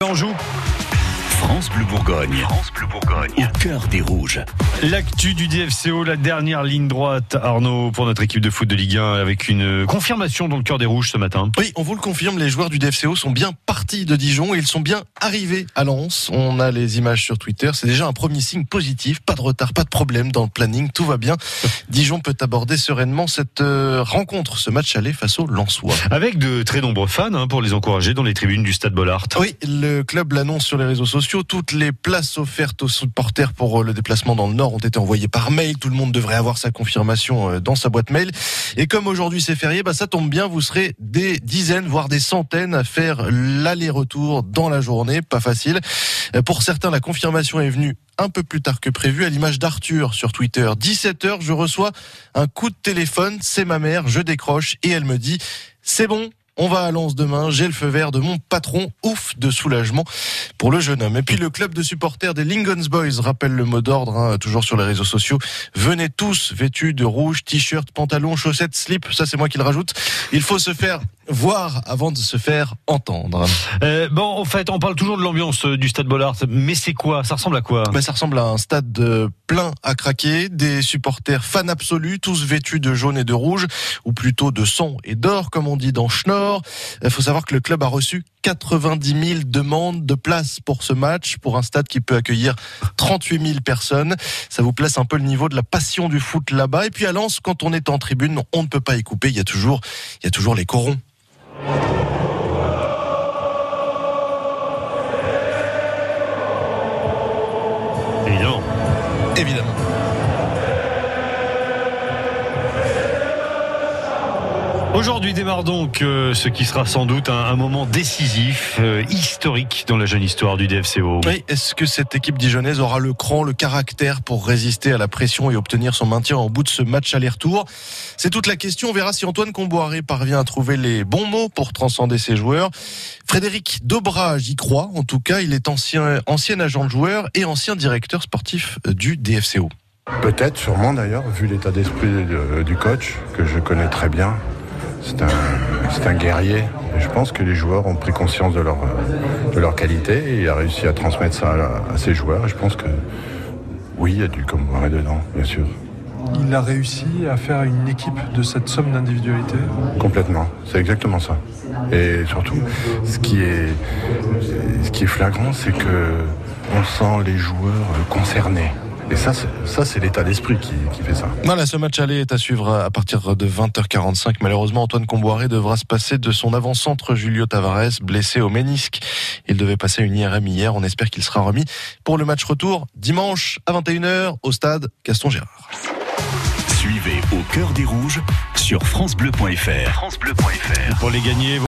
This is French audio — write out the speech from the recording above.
Anjou. France Bleu Bourgogne. France Bleu Bourgogne. Au cœur des rouges. L'actu du DFCO, la dernière ligne droite, Arnaud, pour notre équipe de foot de Ligue 1, avec une confirmation dans le cœur des rouges ce matin. Oui, on vous le confirme, les joueurs du DFCO sont bien partis de Dijon et ils sont bien arrivés à Lens. On a les images sur Twitter. C'est déjà un premier signe positif. Pas de retard, pas de problème dans le planning. Tout va bien. Dijon peut aborder sereinement cette euh, rencontre, ce match aller face aux Lensois. Avec de très nombreux fans hein, pour les encourager dans les tribunes du Stade Bollard. Oui, le club l'annonce sur les réseaux sociaux. Toutes les places offertes aux supporters pour euh, le déplacement dans le Nord ont été envoyées par mail. Tout le monde devrait avoir sa confirmation euh, dans sa boîte mail. Et comme aujourd'hui c'est férié, bah ça tombe bien. Vous serez des dizaines, voire des centaines à faire l'aller-retour dans la journée. Pas facile. Euh, Pour certains, la confirmation est venue un peu plus tard que prévu, à l'image d'Arthur sur Twitter. 17h, je reçois un coup de téléphone. C'est ma mère. Je décroche et elle me dit, c'est bon. On va à Lens demain, j'ai le feu vert de mon patron, ouf de soulagement pour le jeune homme. Et puis le club de supporters des Lingon's Boys rappelle le mot d'ordre, hein, toujours sur les réseaux sociaux. Venez tous vêtus de rouge, t-shirt, pantalon, chaussettes, slip, ça c'est moi qui le rajoute. Il faut se faire voir avant de se faire entendre. Euh, bon, en fait, on parle toujours de l'ambiance euh, du Stade Bollard, mais c'est quoi? Ça ressemble à quoi? Ben, ça ressemble à un stade de plein à craquer, des supporters fans absolus, tous vêtus de jaune et de rouge, ou plutôt de sang et d'or, comme on dit dans Schnorr. Il faut savoir que le club a reçu 90 000 demandes de places pour ce match, pour un stade qui peut accueillir 38 000 personnes. Ça vous place un peu le niveau de la passion du foot là-bas. Et puis à Lens, quand on est en tribune, on ne peut pas y couper. Il y a toujours, il y a toujours les corons. Évidemment. Évidemment. Aujourd'hui démarre donc euh, ce qui sera sans doute un, un moment décisif, euh, historique dans la jeune histoire du DFCO. Oui, est-ce que cette équipe dijonnaise aura le cran, le caractère pour résister à la pression et obtenir son maintien en bout de ce match aller-retour? C'est toute la question. On verra si Antoine Comboiré parvient à trouver les bons mots pour transcender ses joueurs. Frédéric Dobrage y croit. En tout cas, il est ancien, ancien agent de joueur et ancien directeur sportif du DFCO. Peut-être, sûrement d'ailleurs, vu l'état d'esprit de- du coach, que je connais très bien. C'est un, guerrier. Et je pense que les joueurs ont pris conscience de leur, euh, de leur qualité et il a réussi à transmettre ça à, à ses joueurs. Et je pense que oui, il y a du Comboiré dedans, bien sûr. Il a réussi à faire une équipe de cette somme d'individualité? Complètement, c'est exactement ça. Et surtout, ce qui est, ce qui est flagrant, c'est que on sent les joueurs concernés. Et ça, c'est, ça, c'est l'état d'esprit qui, qui fait ça. Voilà, ce match aller est à suivre à partir de 20h45. Malheureusement, Antoine Comboiré devra se passer de son avant-centre Julio Tavares, blessé au ménisque. Il devait passer une IRM hier. On espère qu'il sera remis pour le match retour dimanche à 21h au stade Gaston Gérard. Suivez au cœur des rouges sur FranceBleu.fr. FranceBleu.fr. Pour les gagner,